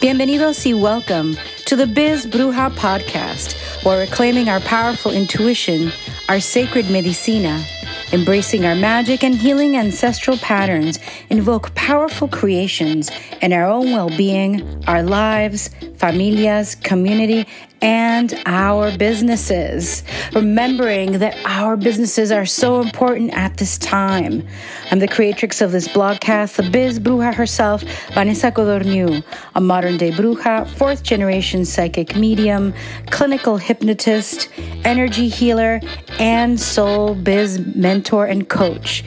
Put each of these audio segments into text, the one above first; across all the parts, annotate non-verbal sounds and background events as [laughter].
Bienvenidos y welcome to the Biz Bruja podcast, where we're claiming our powerful intuition, our sacred medicina, embracing our magic and healing ancestral patterns, invoke powerful creations in our own well being, our lives, familias, community, and our businesses. Remembering that our businesses are so important at this time. I'm the creatrix of this blogcast, the biz bruja herself, Vanessa Codorniu, a modern day bruja, fourth generation psychic medium, clinical hypnotist, energy healer, and soul biz mentor and coach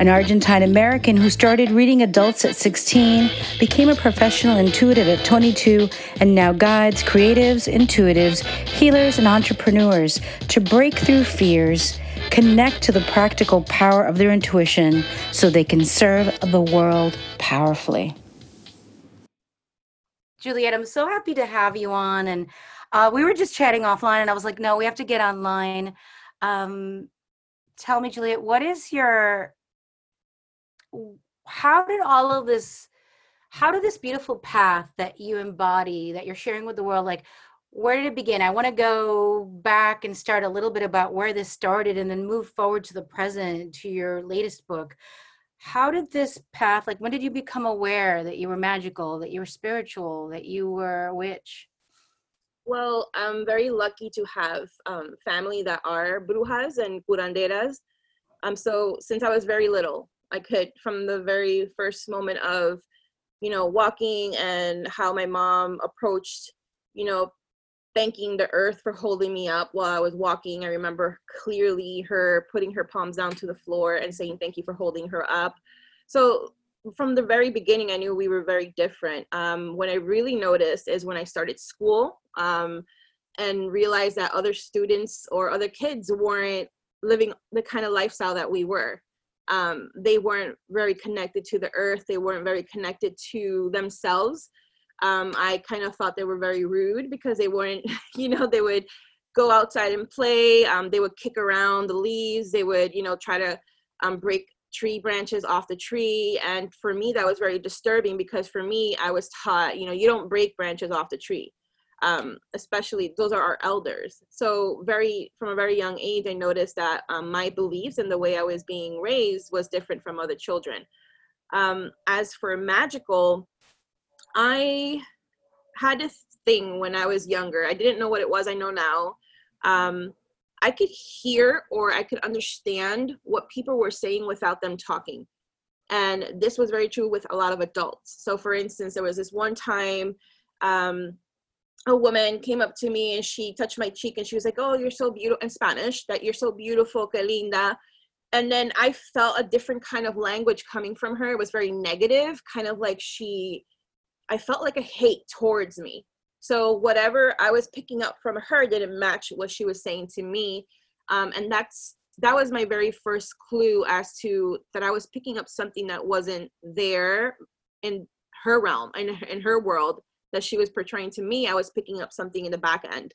an Argentine American who started reading adults at 16, became a professional intuitive at 22, and now guides creatives, intuitives, healers, and entrepreneurs to break through fears, connect to the practical power of their intuition so they can serve the world powerfully. Juliet, I'm so happy to have you on. And uh, we were just chatting offline, and I was like, no, we have to get online. Um, tell me, Juliet, what is your how did all of this how did this beautiful path that you embody that you're sharing with the world like where did it begin? I want to go back and start a little bit about where this started and then move forward to the present to your latest book. How did this path like when did you become aware that you were magical that you were spiritual that you were a witch? Well i'm very lucky to have um, family that are brujas and curanderas. Um, so since i was very little I could from the very first moment of, you know, walking and how my mom approached, you know, thanking the earth for holding me up while I was walking. I remember clearly her putting her palms down to the floor and saying thank you for holding her up. So from the very beginning, I knew we were very different. Um, when I really noticed is when I started school um, and realized that other students or other kids weren't living the kind of lifestyle that we were um, they weren't very connected to the earth they weren't very connected to themselves. Um, i kind of thought they were very rude because they weren't [laughs] you know they would go outside and play um, they would kick around the leaves they would you know try to um, break tree branches off the tree. And for me that was very disturbing because for me i was taught you know you don't break branches off the tree um, especially those are our elders. So very from a very young age, I noticed that um, my beliefs and the way I was being raised was different from other children. Um, as for magical, I had a thing when I was younger. I didn't know what it was. I know now. Um, I could hear or I could understand what people were saying without them talking. And this was very true with a lot of adults. So, for instance, there was this one time um, a woman came up to me and she touched my cheek and she was like, "Oh, you're so beautiful," in Spanish, that you're so beautiful, que linda. And then I felt a different kind of language coming from her. It was very negative, kind of like she, I felt like a hate towards me. So whatever I was picking up from her didn't match what she was saying to me, um, and that's that was my very first clue as to that I was picking up something that wasn't there in her realm in, in her world that she was portraying to me, I was picking up something in the back end.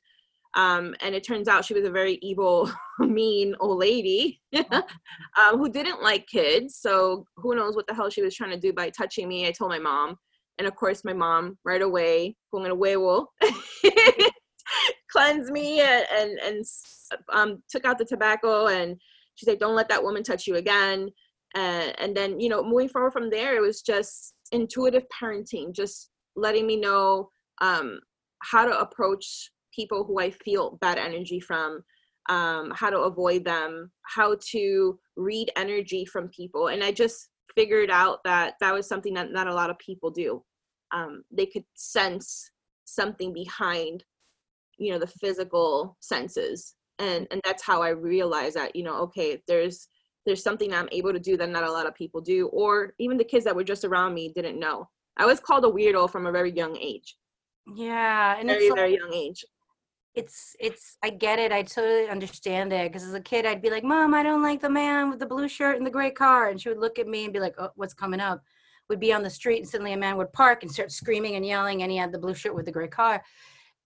Um, and it turns out she was a very evil, [laughs] mean old lady um, [laughs] who didn't like kids. So who knows what the hell she was trying to do by touching me. I told my mom. And of course, my mom right away, con el huevo, cleansed me and, and, and um, took out the tobacco. And she said, don't let that woman touch you again. And, and then, you know, moving forward from there, it was just intuitive parenting, just letting me know um, how to approach people who I feel bad energy from, um, how to avoid them, how to read energy from people. And I just figured out that that was something that not a lot of people do. Um, they could sense something behind, you know, the physical senses. And, and that's how I realized that, you know, okay, there's there's something I'm able to do that not a lot of people do, or even the kids that were just around me didn't know. I was called a weirdo from a very young age. Yeah, and very very young age. It's it's I get it. I totally understand it because as a kid I'd be like, "Mom, I don't like the man with the blue shirt and the gray car," and she would look at me and be like, "Oh, what's coming up?" Would be on the street and suddenly a man would park and start screaming and yelling, and he had the blue shirt with the gray car.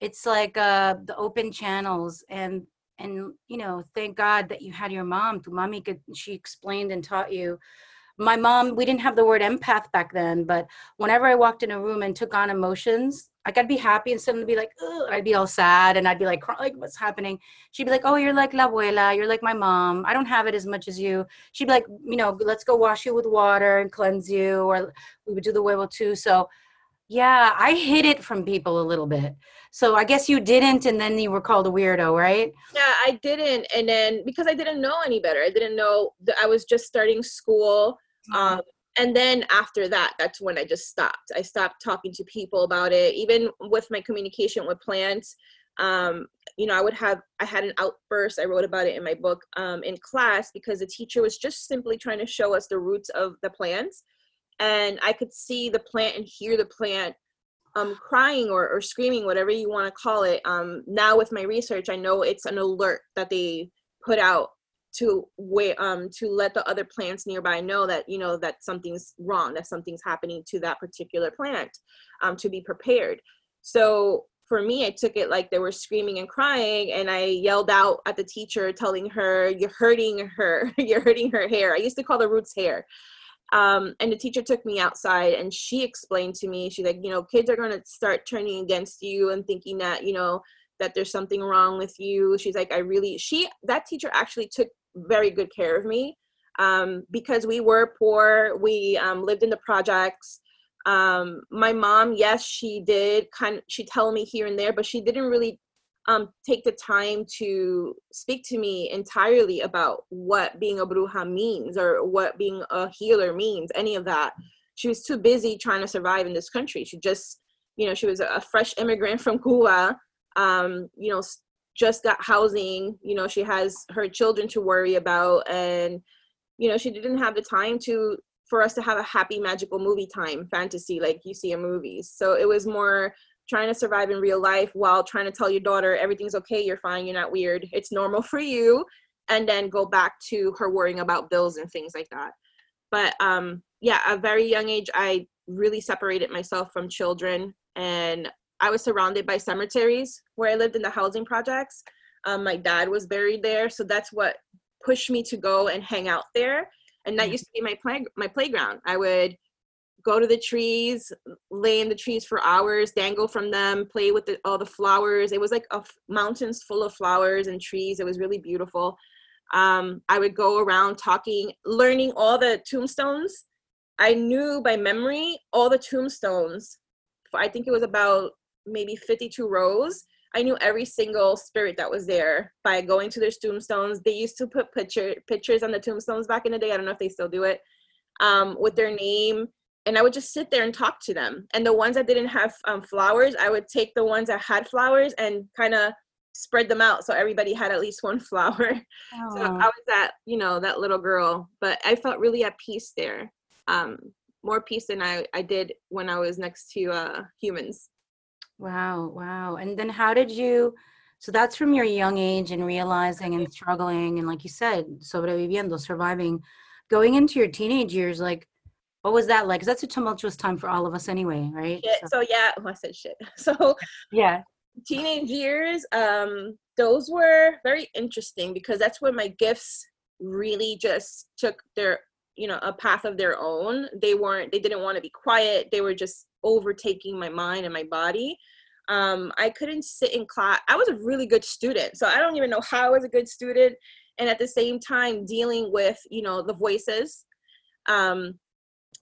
It's like uh, the open channels and and you know, thank God that you had your mom. Tu mami could she explained and taught you my mom we didn't have the word empath back then but whenever i walked in a room and took on emotions like i'd be happy and suddenly be like Ugh, i'd be all sad and i'd be like like what's happening? She'd be like oh you're like la abuela you're like my mom i don't have it as much as you. She'd be like you know let's go wash you with water and cleanse you or we would do the huevo too. So yeah i hid it from people a little bit. So i guess you didn't and then you were called a weirdo right? Yeah i didn't and then because i didn't know any better i didn't know that i was just starting school um, and then after that that's when i just stopped. I stopped talking to people about it even with my communication with plants. Um, you know i would have i had an outburst i wrote about it in my book um, in class because the teacher was just simply trying to show us the roots of the plants. And i could see the plant and hear the plant um, crying or, or screaming whatever you want to call it. Um, now with my research i know it's an alert that they put out to wait um to let the other plants nearby know that you know that something's wrong that something's happening to that particular plant um to be prepared. So for me i took it like they were screaming and crying and i yelled out at the teacher telling her you're hurting her. [laughs] You're hurting her hair. I used to call the roots hair. Um, and the teacher took me outside and she explained to me she's like you know kids are going to start turning against you and thinking that you know that there's something wrong with you. She's like i really she that teacher actually took very good care of me um, because we were poor. We um, lived in the projects. Um, my mom, yes, she did kind of, she tell me here and there, but she didn't really um, take the time to speak to me entirely about what being a bruja means or what being a healer means, any of that. She was too busy trying to survive in this country. She just, you know, she was a fresh immigrant from Cuba, um, you know, just got housing you know she has her children to worry about and you know she didn't have the time to for us to have a happy magical movie time fantasy like you see in movies. So it was more trying to survive in real life while trying to tell your daughter everything's okay you're fine you're not weird it's normal for you and then go back to her worrying about bills and things like that. But um yeah at a very young age i really separated myself from children and I was surrounded by cemeteries where I lived in the housing projects. Um, my dad was buried there, so that's what pushed me to go and hang out there. And that mm. used to be my play my playground. I would go to the trees, lay in the trees for hours, dangle from them, play with the, all the flowers. It was like a f- mountains full of flowers and trees. It was really beautiful. Um, I would go around talking, learning all the tombstones. I knew by memory all the tombstones. I think it was about maybe 52 rows. I knew every single spirit that was there by going to their tombstones. They used to put picture pictures on the tombstones back in the day. I don't know if they still do it um, with their name. And I would just sit there and talk to them. And the ones that didn't have um, flowers, I would take the ones that had flowers and kind of spread them out so everybody had at least [laughs] one flower. So I was that, you know, that little girl. But I felt really at peace there. Um, more peace than I, I did when I was next to uh, humans. Wow, wow. And then how did you so that's from your young age and realizing and struggling and like you said, sobreviviendo, surviving, going into your teenage years like what was that like? Cuz that's a tumultuous time for all of us anyway, right? Shit. So, so yeah, oh, I said shit. [laughs] So yeah. Teenage years um those were very interesting because that's when my gifts really just took their you know a path of their own they weren't they didn't want to be quiet they were just overtaking my mind and my body. Um, i couldn't sit in class i was a really good student so i don't even know how i was a good student and at the same time dealing with you know the voices um,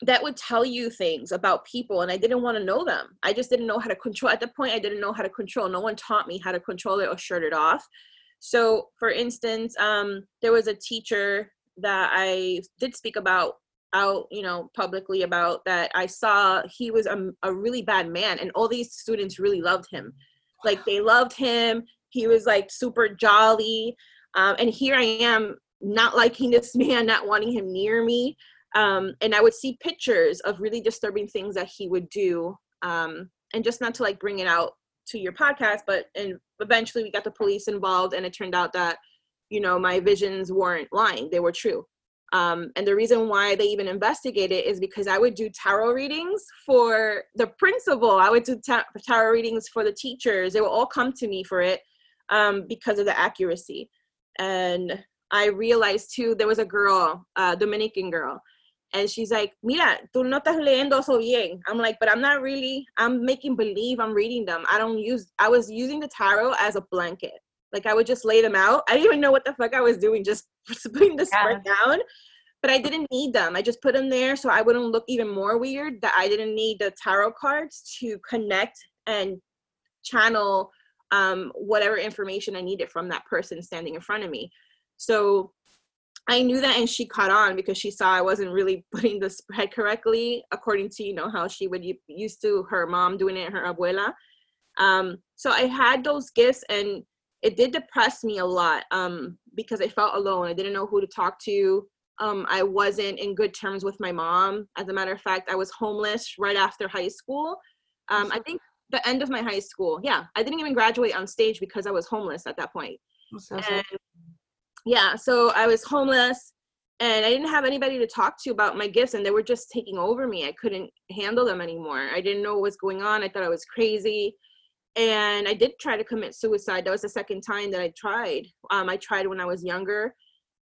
that would tell you things about people and i didn't want to know them. I just didn't know how to control at the point i didn't know how to control. No one taught me how to control it or shut it off. So for instance um, there was a teacher that I did speak about out you know publicly about that i saw he was a, a really bad man and all these students really loved him. Like they loved him. He was like super jolly. Um, and here i am not liking [laughs] this man not wanting him near me. Um, and i would see pictures of really disturbing things that he would do. Um, and just not to like bring it out to your podcast but and eventually we got the police involved and it turned out that you know my visions weren't lying. They were true um, and the reason why they even investigate it is because i would do tarot readings for the principal i would do ta- tarot readings for the teachers they would all come to me for it um, because of the accuracy and i realized too there was a girl a dominican girl And she's like, Mira, tú no estás leyendo eso bien. I'm like, but I'm not really, I'm making believe I'm reading them. I don't use, I was using the tarot as a blanket. Like I would just lay them out. I didn't even know what the fuck I was doing, just [laughs] putting the spread yeah. down. But I didn't need them. I just put them there so I wouldn't look even more weird. That I didn't need the tarot cards to connect and channel um, whatever information I needed from that person standing in front of me. So I knew that and she caught on because she saw I wasn't really [laughs] putting the spread correctly according to you know how she would used to her mom doing it her abuela. Um, so I had those gifts and it did depress me a lot um, because I felt alone. I didn't know who to talk to. Um, I wasn't in good terms with my mom. As a matter of fact, I was homeless right after high school. Um, I think the end of my high school. Yeah, I didn't even graduate on stage because I was homeless at that point. So and yeah, so I was homeless and I didn't have anybody to talk to about my gifts and they were just taking over me. I couldn't handle them anymore. I didn't know what was going on. I thought I was crazy. And I did try to commit suicide. That was the second time that I tried. Um, I tried when I was younger.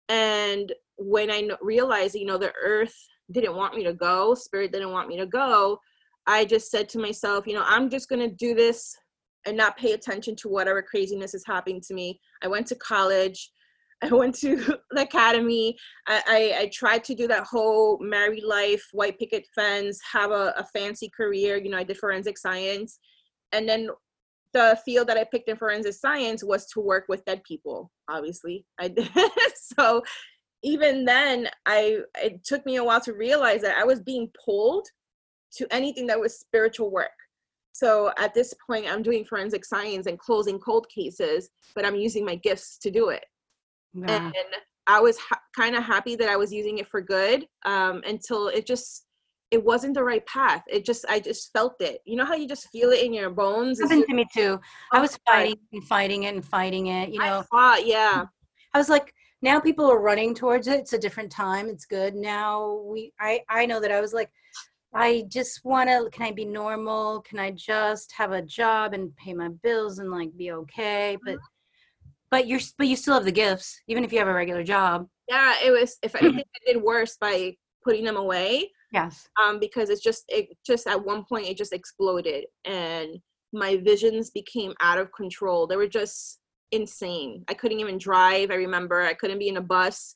And when I realized, you know, the earth didn't want me to go, spirit didn't want me to go, I just said to myself, you know, I'm just to do this and not pay attention to whatever craziness is happening to me. I went to college. [laughs] I went to the academy. I, I, I, tried to do that whole married life, white picket fence, have a, a fancy career. You know, I did forensic science. And then the field that I picked in forensic science was to work with dead people, obviously. I did. [laughs] so even then, I it took me a while to realize that I was being pulled to anything that was spiritual work. So at this point, I'm doing forensic science and closing cold cases, but I'm using my gifts to do it. Yeah. And I was ha- kind of happy that I was using it for good um, until it just it wasn't the right path. It just I just felt it. You know how you just feel it in your bones. It happened to me too. I oh was fighting and fighting it and fighting it. You know, I fought, yeah. I was like, now people are running towards it. It's a different time. It's good now. We I I know that I was like, I just want to. Can I be normal? Can I just have a job and pay my bills and like be okay? Mm-hmm. But but you're but you still have the gifts even if you have a regular job yeah it was if anything i did worse by putting them away yes um because it's just it just at one point it just exploded and my visions became out of control they were just insane i couldn't even drive i remember i couldn't be in a bus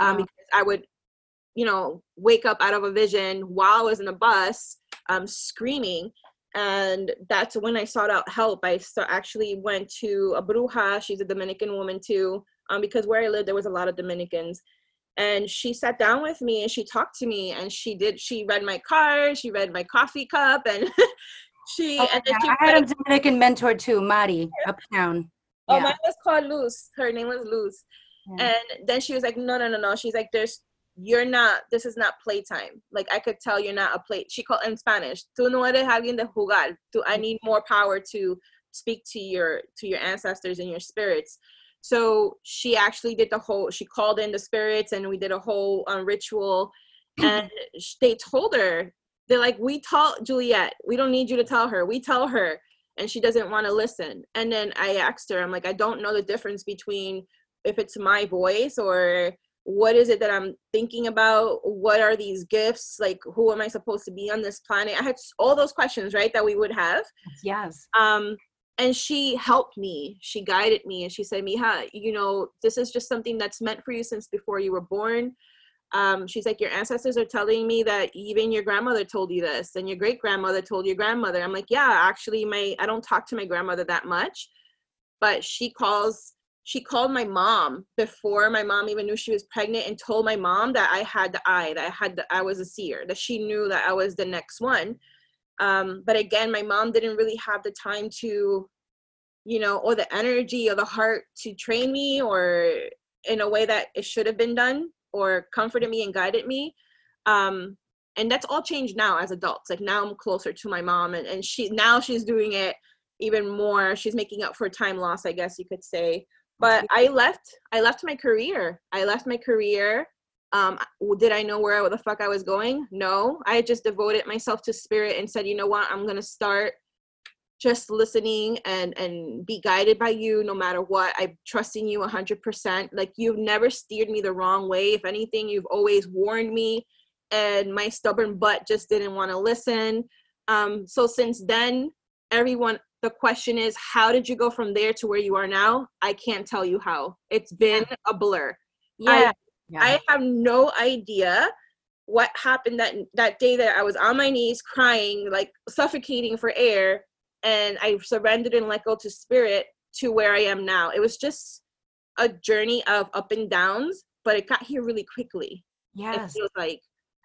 um, because i would you know wake up out of a vision while i was in a bus um, screaming and that's when I sought out help. I actually went to a bruja. She's a Dominican woman too, um, because where I lived there was a lot of Dominicans. And she sat down with me and she talked to me and she did. She read my card. She read my coffee cup and [laughs] she. Oh, and yeah. she I had a Dominican mentor too, Mari, uptown. Oh, mine was called Luz. Her name was Luz. Yeah. And then she was like, no, no, no, no. She's like, there's you're not this is not playtime like i could tell you're not a play she called in spanish tú no eres alguien de jugar tú, i mm. need more power to speak to your to your ancestors and your spirits so she actually did the whole she called in the spirits and we did a whole um, ritual. [clears throat] And they told her they're like we told juliet we don't need you to tell her we tell her. And she doesn't want to listen. And then i asked her i'm like i don't know the difference between if it's my voice or what is it that i'm thinking about? What are these gifts? Like who am i supposed to be on this planet? I had all those questions right that we would have. Yes. Um and she helped me she guided me and she said mija you know this is just something that's meant for you since before you were born um, she's like your ancestors are telling me that even your grandmother told you this and your great grandmother told your grandmother i'm like yeah actually my i don't talk to my grandmother that much but she calls she called my mom before my mom even knew she was pregnant and told my mom that I had the eye, that I had the, I was a seer, that she knew that I was the next one. Um, but again, my mom didn't really have the time to, you know, or the energy or the heart to train me or in a way that it should have been done or comforted me and guided me. Um, and that's all changed now as adults. Like now I'm closer to my mom and, and she now she's doing it even more. She's making up for time loss, I guess you could say but i left i left my career i left my career um, did i know where the fuck i was going no i just devoted myself to spirit and said you know what i'm gonna start just listening and and be guided by you no matter what i'm trusting you 100% like you've never steered me the wrong way if anything you've always warned me and my stubborn butt just didn't want to listen. Um, so since then, everyone, the question is, how did you go from there to where you are now? I can't tell you how. It's been a blur. Yeah. I, yeah. I have no idea what happened that that day that I was on my knees crying, like suffocating for air, and I surrendered and let go to spirit to where I am now. It was just a journey of up and downs, but it got here really quickly. Yes. It feels like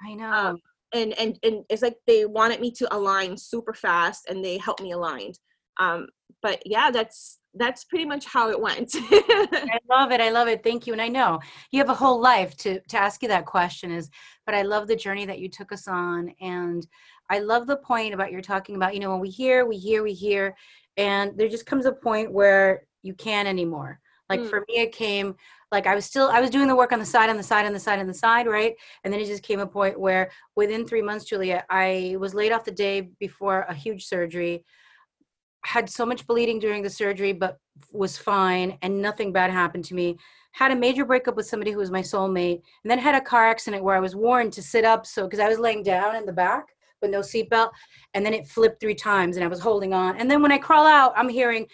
I know. Um, and and and it's like they wanted me to align super fast and they helped me align. Um, but yeah, that's that's pretty much how it went. I [laughs] love it. I love it. Thank you. And I know you have a whole life to to ask you that question is, but I love the journey that you took us on. And I love the point about you're talking about, you know, when we hear, we hear, we hear, and there just comes a point where you can't anymore. Like mm. for me, it came like I was still I was doing the work on the side, on the side, on the side, on the side, right? And then it just came a point where within three months, Julia, I was laid off the day before a huge surgery had so much bleeding during the surgery, but was fine and nothing bad happened to me. Had a major breakup with somebody who was my soulmate, and then had a car accident where I was warned to sit up. So, because I was laying down in the back with no seatbelt, and then it flipped three times and I was holding on. And then when I crawl out, I'm hearing,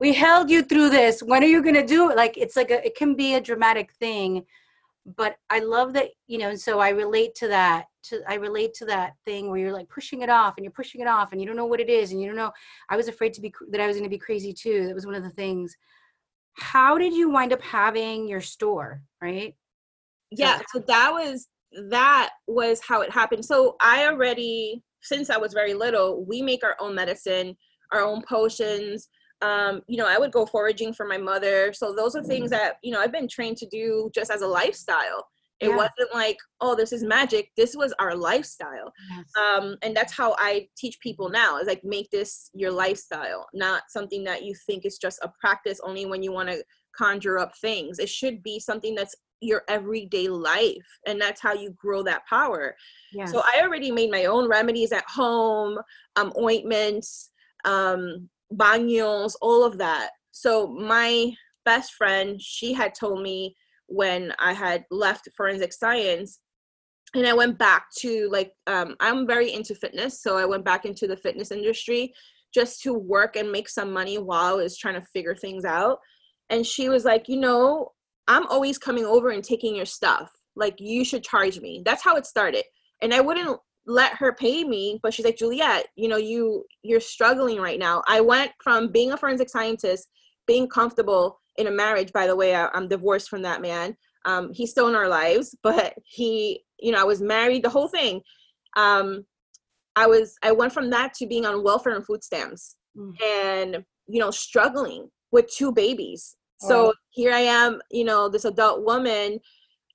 We held you through this. When are you going to do it? Like, it's like a, it can be a dramatic thing but I love that, you know, and so I relate to that. To I relate to that thing where you're like pushing it off and you're pushing it off and you don't know what it is and you don't know. I was afraid to be that I was going to be crazy too. That was one of the things. How did you wind up having your store, right? Yeah, so that was that was how it happened. So I already since I was very little, we make our own medicine, our own potions um, you know, I would go foraging for my mother. So those are things that, you know, I've been trained to do just as a lifestyle. It yeah. wasn't like, oh, this is magic. This was our lifestyle. Yes. Um, and that's how I teach people now is like, make this your lifestyle, not something that you think is just a practice only when you want to conjure up things. It should be something that's your everyday life. And that's how you grow that power. Yes. So I already made my own remedies at home, um, ointments, um, baños, all of that. So my best friend, she had told me when I had left forensic science and I went back to like um, I'm very into fitness, so I went back into the fitness industry just to work and make some money while I was trying to figure things out. And she was like, you know, I'm always coming over and taking your stuff. Like you should charge me. That's how it started. And I wouldn't let her pay me but she's like juliet you know you you're struggling right now. I went from being a forensic scientist being comfortable in a marriage by the way I, am divorced from that man um, he's still in our lives [laughs] but he you know i was married the whole thing. Um, i was i went from that to being on welfare and food stamps mm. and you know struggling with two babies. So here i am you know this adult woman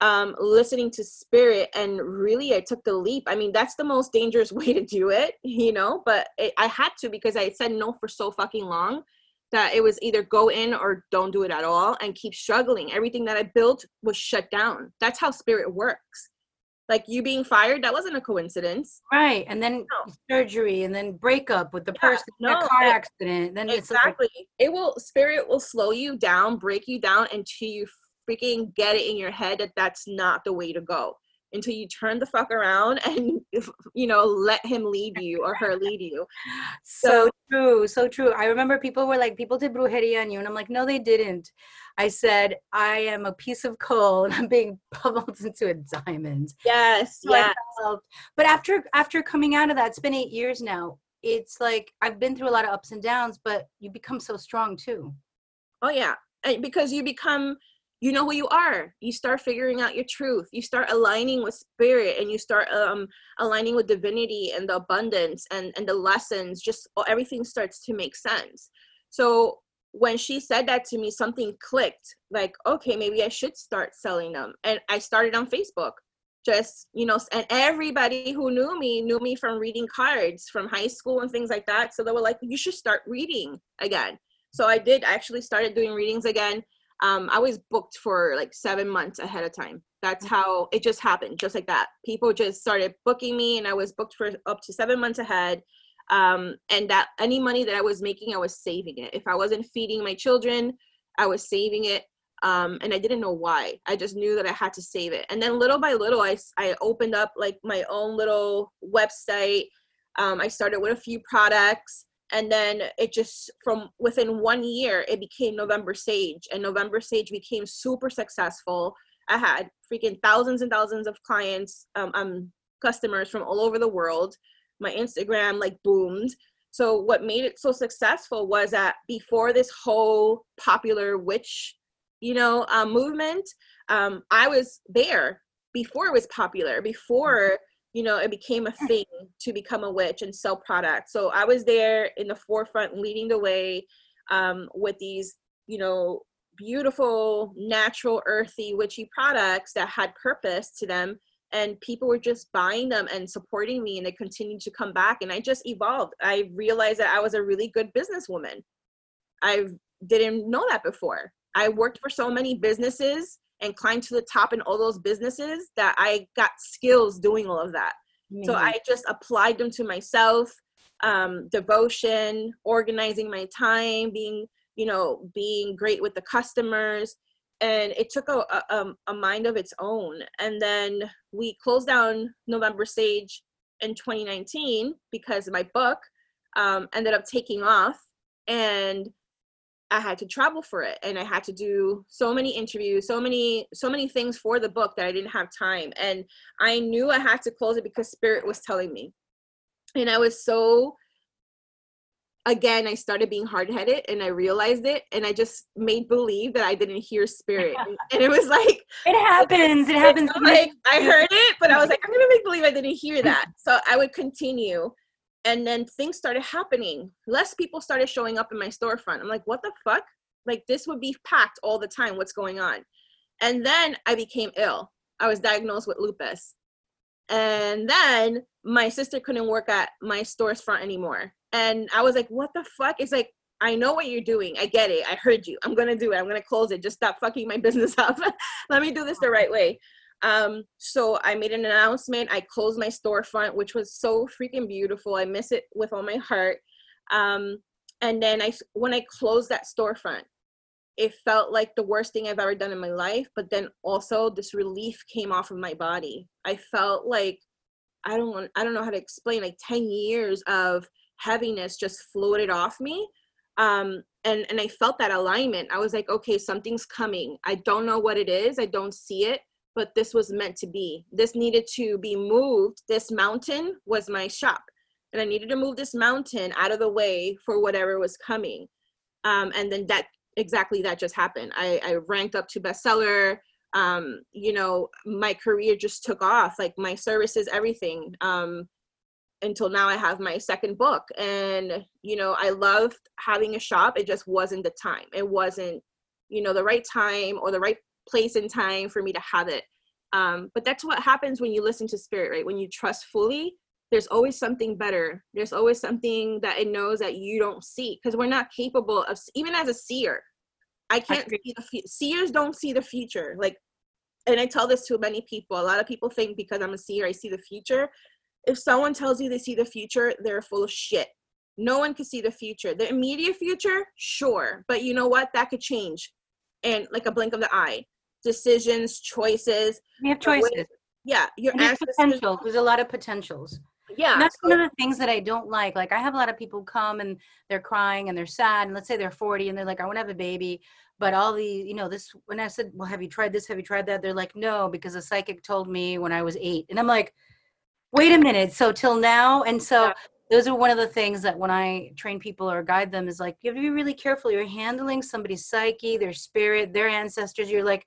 um, listening to spirit and really i took the leap. I mean that's the most dangerous [laughs] way to do it you know but it, i had to because i said no for so fucking long that it was either go in or don't do it at all and keep struggling. Everything that i built was shut down. That's how spirit works. Like you being fired that wasn't a coincidence. Right and then no. surgery and then breakup with the yeah, person no, a car it, accident then exactly like, it will spirit will slow you down break you down until you freaking get it in your head that that's not the way to go. Until you turn the fuck around [laughs] and you know let him lead you or her lead you. So, so true so true. I remember people were like people did brujeria on you and i'm like no they didn't. I said i am a piece of coal and i'm being [laughs] bubbled into a diamond. Yes so yes but after after coming out of that it's been eight years now it's like i've been through a lot of ups and downs but you become so strong too. Oh yeah. Because you become you know who you are. You start figuring out your truth. You start aligning with spirit and you start um aligning with divinity and the abundance and and the lessons. Just everything starts to make sense. So when she said that to me something clicked. Like okay maybe i should start selling them and i started on facebook. Just you know and everybody who knew me knew me from reading cards from high school and things like that. So they were like you should start reading again. So i did actually started doing readings again um, I was booked for like seven months ahead of time. That's mm-hmm. how it just happened, just like that. People just started booking me, and I was booked for up to seven months ahead. Um, and that any money that I was making, I was saving it. If I wasn't feeding my children, I was saving it. um, and I didn't know why. I just knew that I had to save it. And then little by little, I, I opened up like my own little website. Um, I started with a few products, and then it just from within one year, it became November Sage, and November Sage became super successful. I had freaking thousands and thousands of clients, um, um customers from all over the world. My Instagram like boomed. So what made it so successful was that before this whole popular witch you know um, movement um, i was there before it was popular before you know it became a thing to become a witch and sell products. So i was there in the forefront leading the way um, with these you know beautiful natural earthy witchy products that had purpose to them. And people were just buying them and supporting me and they continued to come back. And i just evolved. I realized that i was a really good businesswoman. I didn't know that before. I worked for so many businesses and climbed to the top in all those businesses that I got skills doing all of that. Mm-hmm. So I just applied them to myself. Um, devotion, organizing my time, being you know being great with the customers, and it took a, a, um, a mind of its own. And then we closed down November Sage in 2019 because my book um, ended up taking off, and I had to travel for it and I had to do so many interviews, so many, so many things for the book that I didn't have time. And I knew I had to close it because spirit was telling me. And I was so again, I started being hard headed and I realized it and I just made believe that I didn't hear spirit. [laughs] and it was like It happens. It [laughs] happens. Like I heard it, but I was like, I'm gonna make believe I didn't hear [laughs] that. So I would continue and then things started happening. Less people started showing up in my storefront. I'm like what the fuck? Like this would be packed all the time. What's going on? And then i became ill. I was diagnosed with lupus. And then my sister couldn't work at my store's front anymore. And i was like what the fuck? It's like i know what you're doing. I get it. I heard you. I'm gonna do it. I'm gonna close it. Just stop fucking my [laughs] business up. Let me do this the right way um, so I made an announcement. I closed my storefront, which was so freaking beautiful. I miss it with all my heart. Um, and then I, when I closed that storefront, it felt like the worst thing I've ever done in my life. But then also this relief came off of my body. I felt like I don't want, I don't know how to explain. Like ten years of heaviness just floated off me. Um, and and I felt that alignment. I was like, okay, something's coming. I don't know what it is. I don't see it but this was meant to be. This needed to be moved. This mountain was my shop. And I needed to move this mountain out of the way for whatever was coming. Um, and then that exactly that just happened. I, I ranked up to bestseller. Um, you know, my career just took off, like my services, everything. Um, until now, I have my second book. And, you know, I loved having a shop. It just wasn't the time. It wasn't, you know, the right time or the right place and time for me to have it. Um, but that's what happens when you listen to spirit, right? When you trust fully, there's always something better. There's always something that it knows that you don't see because we're not capable of, even as a seer, I can't I see the fu- seers don't see the future. Like, and I tell this to many people. A lot of people think because I'm a seer, I see the future. If someone tells you they see the future, they're full of shit. No one can see the future. The immediate future, sure, but you know what? That could change, and like a blink of the eye decisions, choices. We have choices. Yeah, your there's potential. There's a lot of potentials. Yeah, and that's so, one of the things that I don't like. Like I have a lot of people come and they're crying and they're sad, and let's say they're 40 and they're like, I want to have a baby, but all the, you know, this. When I said, well, have you tried this? Have you tried that? They're like, no, because a psychic told me when I was eight, and I'm like, wait a minute. So till now, and so. Yeah those are one of the things that when I train people or guide them is like you have to be really careful. You're handling somebody's psyche, their spirit, their ancestors. You're like,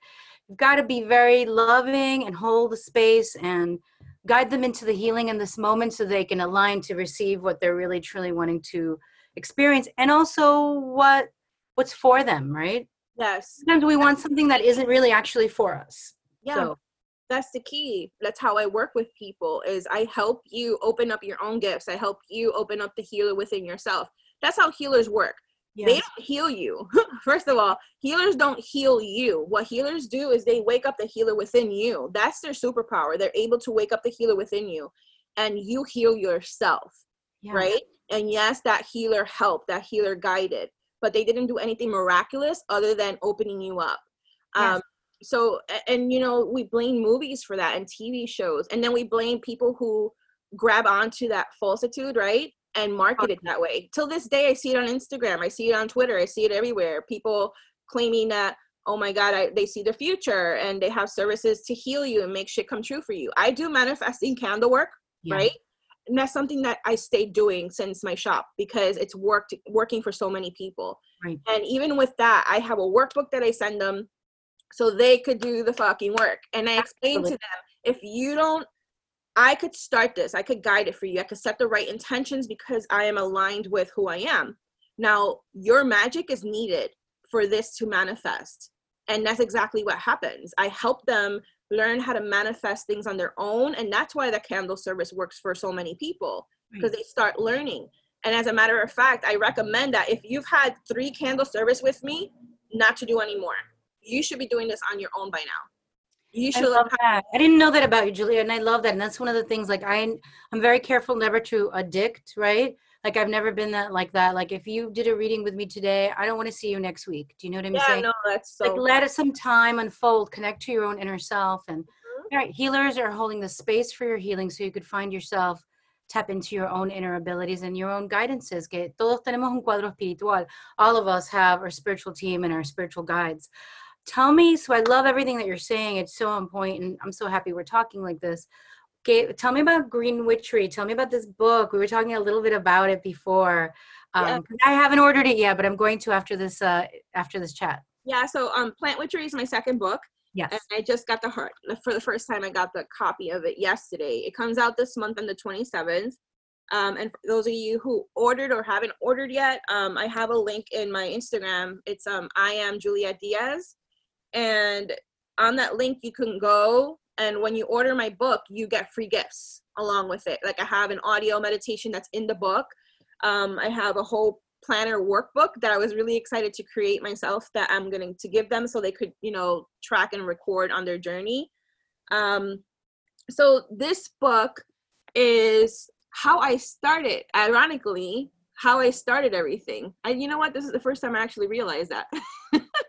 you've got to be very loving and hold the space and guide them into the healing in this moment so they can align to receive what they're really truly wanting to experience and also what what's for them, right? Yes. Sometimes we want something that isn't really actually for us. Yeah. So that's the key that's how i work with people is i help you open up your own gifts i help you open up the healer within yourself that's how healers work yes. they don't heal you [laughs] first of all healers don't heal you what healers do is they wake up the healer within you that's their superpower they're able to wake up the healer within you and you heal yourself yes. right and yes that healer helped that healer guided but they didn't do anything miraculous other than opening you up Um. So, and you know, we blame movies for that and TV shows, and then we blame people who grab onto that falsitude, right? And market it that way. Till this day, I see it on Instagram, I see it on Twitter, I see it everywhere. People claiming that, oh my God, I, they see the future and they have services to heal you and make shit come true for you. I do manifesting candle work, yeah. right? And that's something that I stayed doing since my shop because it's worked working for so many people. Right. And even with that, I have a workbook that I send them so they could do the fucking work. And I explained to them, if you don't I could start this, I could guide it for you. I could set the right intentions because I am aligned with who I am. Now, your magic is needed for this to manifest. And that's exactly what happens. I help them learn how to manifest things on their own. And that's why the candle service works for so many people because right. they start learning. And as a matter of fact, I recommend that if you've had three candle service with me, not to do anymore. You should be doing this on your own by now you should I love that. I didn't know that about you, Julia, and I love that. And that's one of the things. Like I, I'm very careful never to addict. Right? Like I've never been that like that. Like if you did a reading with me today, I don't want to see you next week. Do you know what I'm yeah, saying? no, that's so. Like let it some time unfold. Connect to your own inner self, and mm-hmm. all right, healers are holding the space for your healing, so you could find yourself tap into your own inner abilities and your own guidances. Que todos tenemos un cuadro espiritual. All of us have our spiritual team and our spiritual guides tell me so i love everything that you're saying it's so on point and i'm so happy we're talking like this okay tell me about green witchery tell me about this book we were talking a little bit about it before um, yeah. i haven't ordered it yet but i'm going to after this uh after this chat yeah so um plant witchery is my second book Yes. And I just got the heart for the first time. I got the copy of it yesterday. It comes out this month on the 27th. Um, and for those of you who ordered or haven't ordered yet, um, I have a link in my Instagram. It's um, I am Juliet Diaz and on that link you can go and when you order my book you get free gifts along with it. Like i have an audio meditation that's in the book. Um, i have a whole planner workbook that i was really excited to create myself that i'm going to give them so they could you know track and record on their journey. Um, so this book is how i started ironically how i started everything. And you know what? This is the first time i actually realized that [laughs]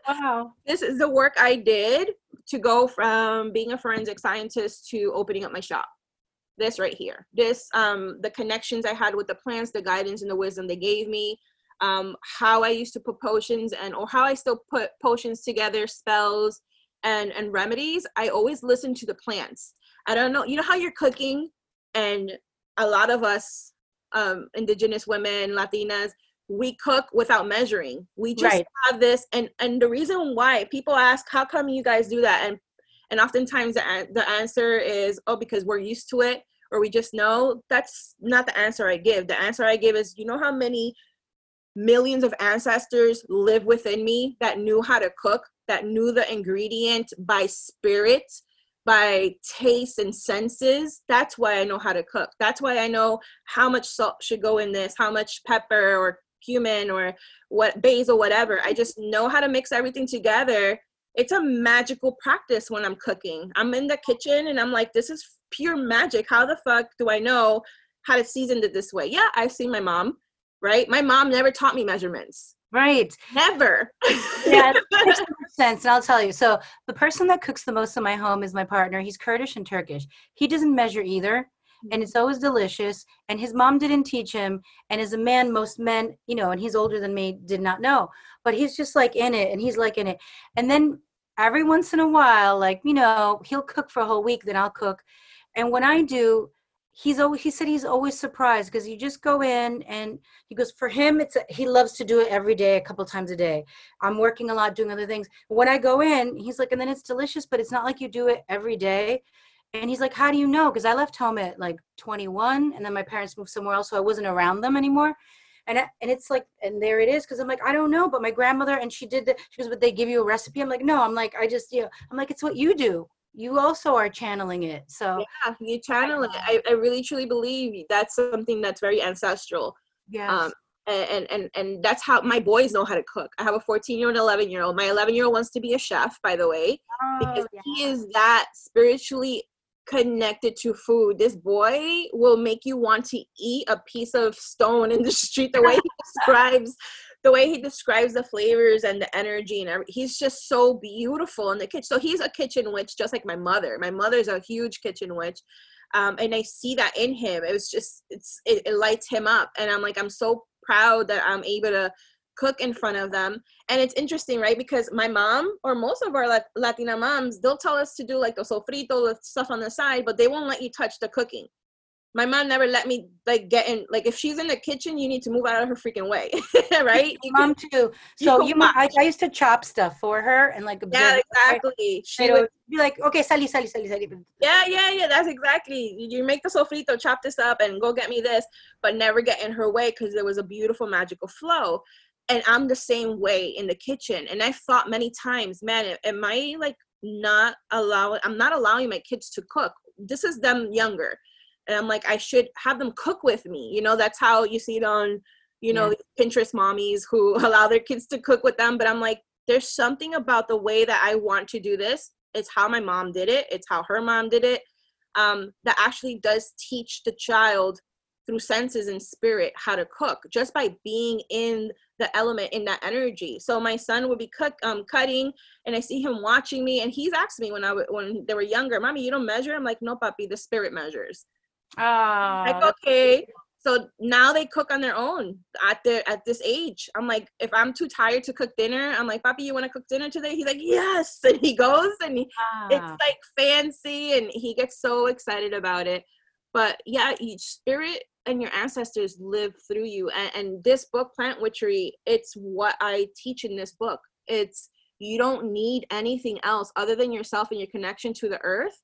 Wow. This is the work I did to go from being a forensic scientist to opening up my shop. This right here. This, um, the connections I had with the plants, the guidance and the wisdom they gave me, um, how I used to put potions and or how I still put potions together, spells and and remedies. I always listen to the plants. I don't know, you know how you're cooking and a lot of us um, indigenous women, Latinas, we cook without measuring. We just right. have this and and the reason why people ask how come you guys do that? And and oftentimes the, the answer is oh because we're used to it or we just know. That's not the answer i give. The answer i give is you know how many millions of ancestors live within me that knew how to cook that knew the ingredient by spirit by taste and senses? That's why i know how to cook. That's why i know how much salt should go in this how much pepper or cumin or what basil whatever. I just know how to mix everything together. It's a magical practice when i'm cooking. I'm in the kitchen and i'm like this is pure magic. How the fuck do i know how to season it this way? Yeah i've seen my mom right? My mom never taught me measurements. Right. Never. Yeah [laughs] makes sense and i'll tell you. So the person that cooks the most in my home is my partner. He's kurdish and turkish. He doesn't measure either and it's always delicious and his mom didn't teach him and as a man most men you know and he's older than me did not know. But he's just like in it and he's like in it. And then every once in a while like you know he'll cook for a whole week then i'll cook. And when i do he's always he said he's always surprised because you just go in and he goes for him it's a, he loves to do it every day a couple times a day. I'm working a lot doing other things. When i go in he's like and then it's delicious but it's not like you do it every day and he's like, How do you know? Because I left home at like 21 and then my parents moved somewhere else. So I wasn't around them anymore. And, I, and it's like, and there it is. Cause I'm like, I don't know, but my grandmother, and she did the, she goes, but they give you a recipe. I'm like, no, I'm like, I just, you know, I'm like, it's what you do. You also are channeling it. So yeah, you channel it. I, I really truly believe that's something that's very ancestral. Yeah. Um, and, and and that's how my boys know how to cook. I have a 14 year old, 11 year old. My 11 year old wants to be a chef, by the way, oh, because yeah. he is that spiritually connected to food. This boy will make you want to eat a piece of stone in the street the way he [laughs] describes the way he describes the flavors and the energy and every, he's just so beautiful in the kitchen. So he's a kitchen witch, just like my mother. My mother's a huge kitchen witch. Um, and I see that in him. It was just, it's, it, it lights him up. And I'm like, I'm so proud that I'm able to cook in front of them. And it's interesting, right? Because my mom or most of our Latina moms, they'll tell us to do like the sofrito, the stuff on the side, but they won't let you touch the cooking. My mom never let me like get in like if she's in the kitchen you need to move out of her freaking way [laughs] right? mom too. [laughs] So you, you I, I, used to chop stuff for her and like yeah exactly. She would be like okay sali sali sali sali. Yeah yeah yeah that's exactly. You make the sofrito chop this up and go get me this but never get in her way because there was a beautiful magical flow and i'm the same way in the kitchen and i've thought many times man am i like not allowing i'm not allowing my kids to cook. This is them younger and i'm like i should have them cook with me. You know that's how you see it on you know yeah. pinterest mommies who [laughs] allow their kids to cook with them but i'm like there's something about the way that i want to do this. It's how my mom did it. It's how her mom did it. Um, that actually does teach the child through senses and spirit how to cook just by being in the element in that energy so my son would be cook, um, cutting and i see him watching me and he's asked me when i w- when they were younger mommy you don't measure i'm like no puppy the spirit measures Oh, like okay. So now they cook on their own at their at this age. I'm like, if I'm too tired to cook dinner, I'm like, Papi, you want to cook dinner today? He's like, yes, [laughs] and he goes and he, ah. it's like fancy, and he gets so excited about it. But yeah, each spirit and your ancestors live through you, and, and this book, Plant Witchery, it's what I teach in this book. It's you don't need anything else other than yourself and your connection to the earth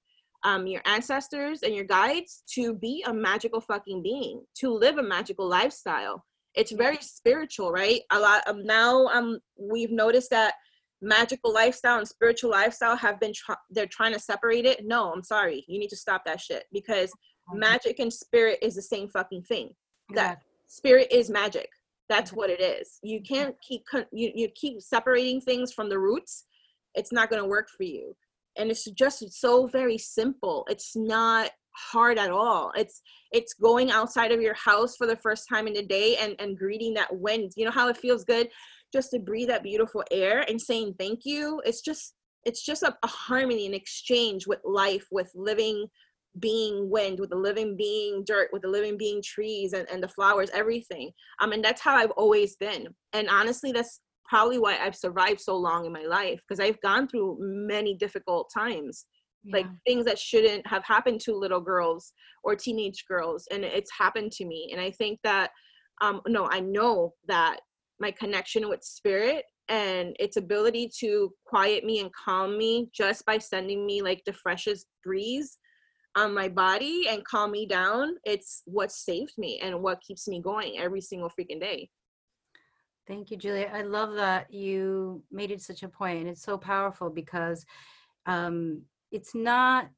um, your ancestors and your guides to be a magical fucking being, to live a magical lifestyle. It's very spiritual, right? A lot of now, um, we've noticed that magical lifestyle and spiritual lifestyle have been tr- they're trying to separate it. No, I'm sorry, you need to stop that shit because magic and spirit is the same fucking thing. That spirit is magic. That's what it is. You can't keep you you keep separating things from the roots. It's not going to work for you. And it's just so very simple. It's not hard at all. It's it's going outside of your house for the first time in the day and and greeting that wind. You know how it feels good just to breathe that beautiful air and saying thank you? It's just it's just a, a harmony and exchange with life with living being wind with the living being dirt with the living being trees and, and the flowers everything um and that's how i've always been and honestly that's probably why I've survived so long in my life because I've gone through many difficult times. Yeah. Like things that shouldn't have happened to little girls or teenage girls, and it's happened to me. And I think that, um, no, I know that my connection with spirit and its ability to quiet me and calm me just by sending me like the freshest breeze on my body and calm me down it's what saved me and what keeps me going every single freaking day Thank you, Julia. I love that you made it such a point, and it's so powerful because um, it's not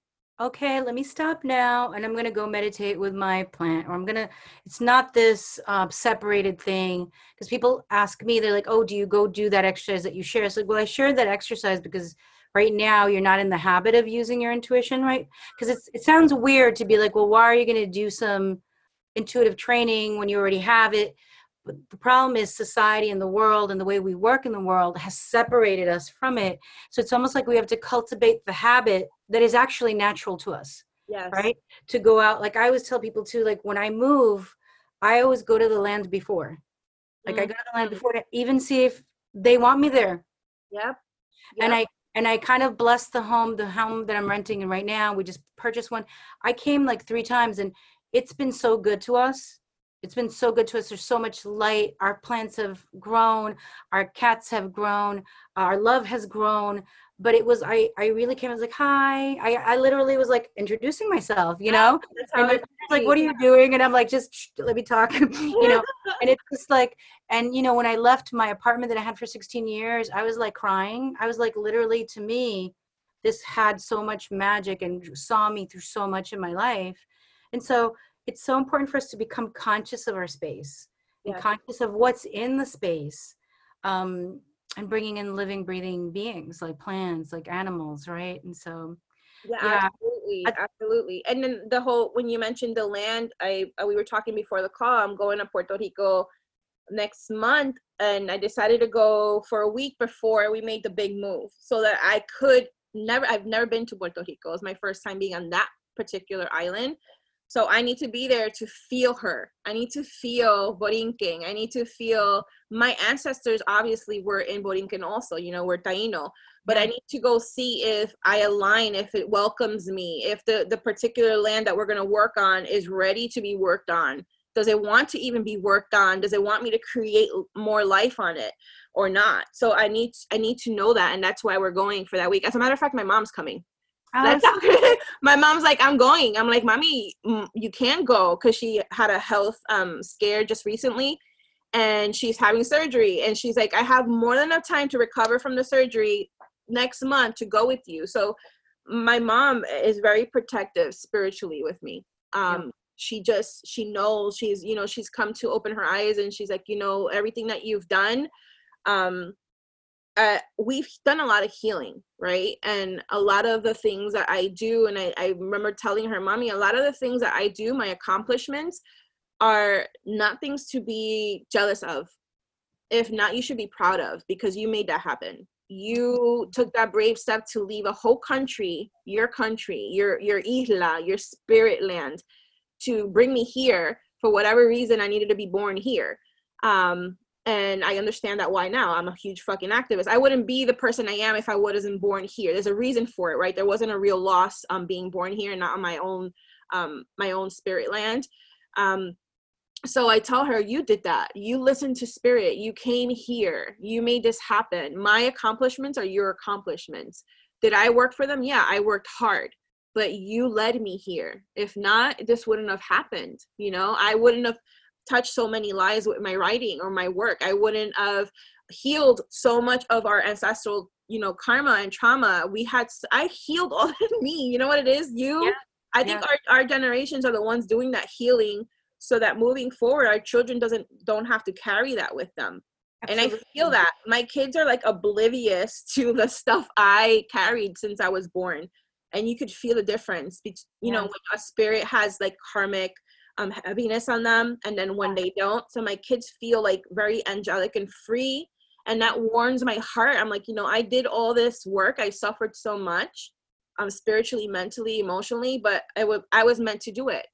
okay. Let me stop now, and I'm going to go meditate with my plant, or I'm going to. It's not this uh, separated thing because people ask me, they're like, "Oh, do you go do that exercise that you share?" It's like, "Well, I share that exercise because." Right now you're not in the habit of using your intuition right because it sounds weird to be like well why are you going to do some intuitive training when you already have it but the problem is society and the world and the way we work in the world has separated us from it. So it's almost like we have to cultivate the habit that is actually natural to us. Yes. Right? To go out. Like I always tell people too, like when I move, I always go to the land before. Like mm-hmm. I go to the land before to even see if they want me there. Yep. yep. And I and I kind of bless the home, the home that I'm renting right now. We just purchased one. I came like three times and it's been so good to us it's been so good to us. There's so much light. Our plants have grown. Our cats have grown. Our love has grown. But it was I. I really came. I was like, "Hi." I. I literally was like introducing myself. You know. [laughs] And like, like, "What are you doing?" And I'm like, "Just let me talk." [laughs] you know. [laughs] and it's just like, and you know, when I left my apartment that I had for 16 years, I was like crying. I was like, literally, to me, this had so much magic and saw me through so much in my life. And so it's so important for us to become conscious of our space yeah. and conscious of what's in the space um, and bringing in living breathing beings like plants like animals right and so yeah, yeah. absolutely absolutely and then the whole when you mentioned the land i uh, we were talking before the call i'm going to puerto rico next month and I decided to go for a week before we made the big move so that I could never I've never been to Puerto Rico. It's my first time being on that particular island. So I need to be there to feel her. I need to feel Borinquen. I need to feel my ancestors obviously were in Borinquen also, you know, we're Taino. But I need to go see if I align, if it welcomes me, if the, the particular land that we're gonna work on is ready to be worked on does it want to even be worked on does it want me to create more life on it or not so i need i need to know that and that's why we're going for that week as a matter of fact my mom's coming [laughs] my mom's like i'm going. I'm like mommy you can go because she had a health um scare just recently and she's having surgery. And she's like i have more than enough time to recover from the surgery next month to go with you. So my mom is very protective spiritually with me. Um she just she knows she's you know she's come to open her eyes and she's like you know everything that you've done um uh, we've done a lot of healing right and a lot of the things that i do and I, I remember telling her mommy a lot of the things that i do my accomplishments are not things to be jealous of if not you should be proud of because you made that happen you took that brave step to leave a whole country your country your your isla your spirit land to bring me here for whatever reason I needed to be born here. Um, and I understand that why now. I'm a huge fucking activist. I wouldn't be the person I am if I wasn't born here. There's a reason for it, right? There wasn't a real loss um being born here, not on my own um my own spirit land. Um so I tell her, you did that. You listened to spirit. You came here. You made this happen. My accomplishments are your accomplishments. Did I work for them? Yeah, I worked hard but you led me here. If not, this wouldn't have happened. You know, I wouldn't have touched so many lives with my writing or my work. I wouldn't have healed so much of our ancestral, you know, karma and trauma. We had, I healed [laughs] all of me. You know what it is? You, yeah. I think yeah. our, our generations are the ones doing that healing so that moving forward, our children doesn't, don't have to carry that with them. Absolutely. And I feel that my kids are like oblivious [laughs] to the stuff I carried since I was born and you could feel the difference you yeah. know when a spirit has like karmic um heaviness on them and then when they don't so my kids feel like very angelic and free and that warms my heart. I'm like you know i did all this work i suffered so much um spiritually mentally emotionally but i was i was meant to do it.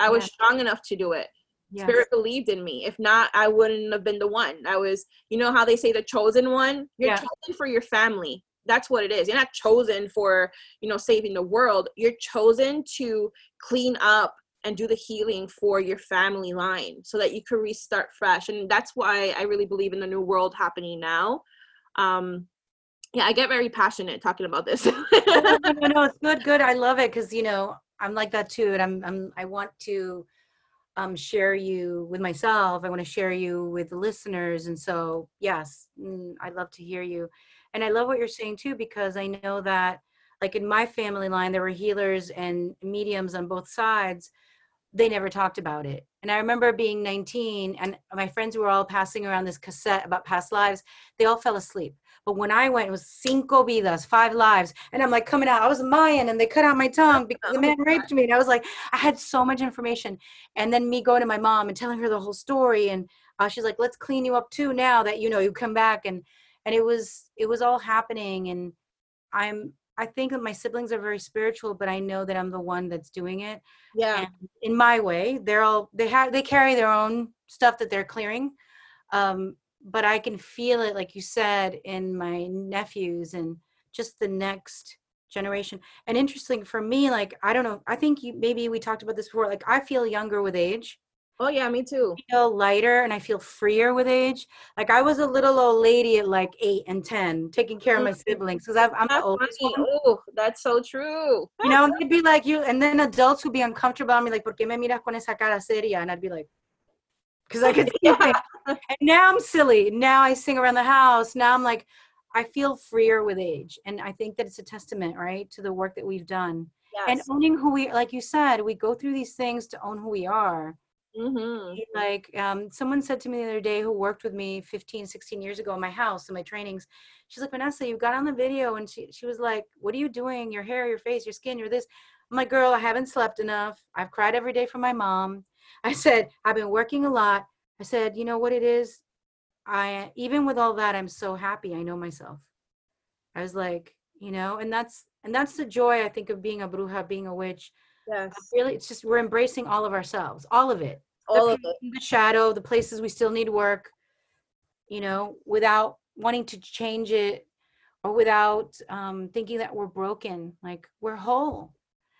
I was strong enough to do it. Yes. spirit believed in me. If not i wouldn't have been the one. I was you know how they say the chosen one? You're yeah. chosen for your family. That's what it is. You're not chosen for, you know, saving the world. You're chosen to clean up and do the healing for your family line so that you can restart fresh. And that's why I really believe in the new world happening now. Um, yeah, I get very passionate talking about this. no, no, no, it's good, good. I love it because you know I'm like that too, and I'm, I'm I want to um, share you with myself. I want to share you with the listeners, and so yes, mm, I'd love to hear you. And I love what you're saying too, because I know that, like in my family line, there were healers and mediums on both sides. They never talked about it. And I remember being 19 and my friends were all passing around this cassette about past lives. They all fell asleep. But when I went, it was cinco vidas, five lives. And I'm like coming out, I was Mayan and they cut out my tongue [laughs] because the man raped me. And I was like, I had so much information. And then me going to my mom and telling her the whole story. And uh, she's like, let's clean you up too now that, you know, you come back. And and it was it was all happening and i'm i think that my siblings are very spiritual but i know that i'm the one that's doing it. Yeah. And in my way they're all they have they carry their own stuff that they're clearing um but i can feel it like you said in my nephews and just the next generation. And interesting for me like i don't know i think you maybe we talked about this before like i feel younger with age Oh yeah, me too. I feel lighter and I feel freer with age. Like I was a little old lady at like eight and ten, taking care of my mm-hmm. siblings because I'm the oldest one. Oh, that's so true. You know, they'd be like you, and then adults would be uncomfortable. I'm like, "Por qué me miras con esa cara seria?" And I'd be like, "Because I could [laughs] see yeah. And now I'm silly. Now I sing around the house. Now I'm like, I feel freer with age, and I think that it's a testament, right, to the work that we've done. Yes. And owning who we, like you said, we go through these things to own who we are Mm-hmm. Like um, someone said to me the other day who worked with me 15, 16 years ago in my house in my trainings, she's like, Vanessa, you got on the video and she, she was like, what are you doing? Your hair, your face, your skin, you're this. I'm like, girl, I haven't slept enough. I've cried every day for my mom. [laughs] I said, I've been working a lot. I said, you know what it is? I even with all that, I'm so happy. I know myself. I was like, you know, and that's and that's the joy I think of being a bruja, being a witch. Yes. Really, it's just we're embracing all of ourselves, all of it. All the, the shadow, the places we still need work, you know, without wanting to change it or without um, thinking that we're broken. Like we're whole.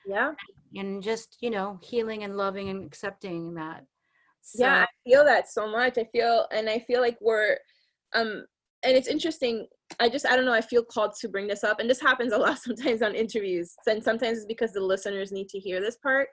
Yeah. And just, you know, healing and loving and accepting that. So, yeah, I feel that so much. I feel, and I feel like we're, um, and it's interesting. I just, I don't know, I feel called to bring this up. And this happens a lot [laughs] sometimes on interviews. And sometimes it's because the listeners need to hear this part.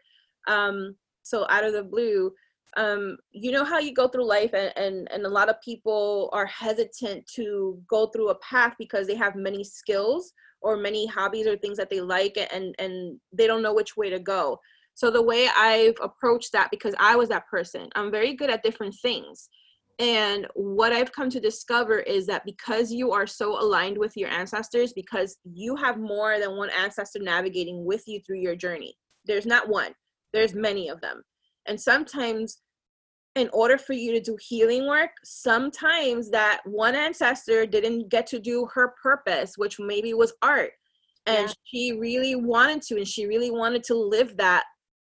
Um, so out of the blue, um, you know how you go through life and, and and a lot of people are hesitant to go through a path because they have many skills or many hobbies or things that they like and and they don't know which way to go. So the way i've approached that because i was that person i'm very good at different things. And what i've come to discover is that because you are so aligned with your ancestors because you have more than one ancestor navigating with you through your journey there's not one there's many of them. And sometimes in order for you to do healing work, sometimes that one ancestor didn't get to do her purpose, which maybe was art. And yeah. she really wanted to, and she really wanted to live that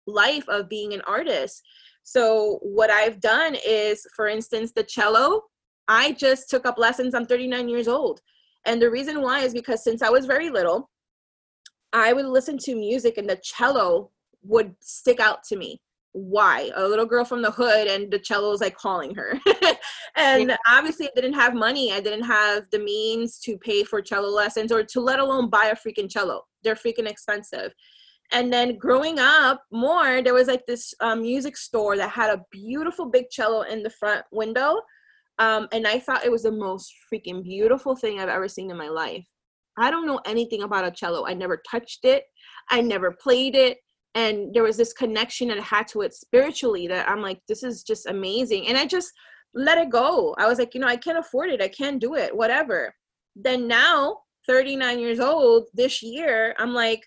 life of being an artist. So, what I've done is, for instance, the cello, I just took up lessons. I'm 39 years old. And the reason why is because since I was very little, I would listen to music and the cello would stick out to me why? A little girl from the hood and the cello is like calling her. [laughs] And yeah. obviously i didn't have money. I didn't have the means to pay for cello lessons or to let alone buy a freaking cello. They're freaking expensive. And then growing up more there was like this um, music store that had a beautiful big cello in the front window um, and i thought it was the most freaking beautiful thing i've ever seen in my life. I don't know anything about a cello. I never touched it. I never played it and there was this connection that I had to it spiritually that I'm like, this is just amazing. And I just let it go. I was like, you know, I can't afford it. I can't do it, whatever. Then now, 39 years old, this year, I'm like,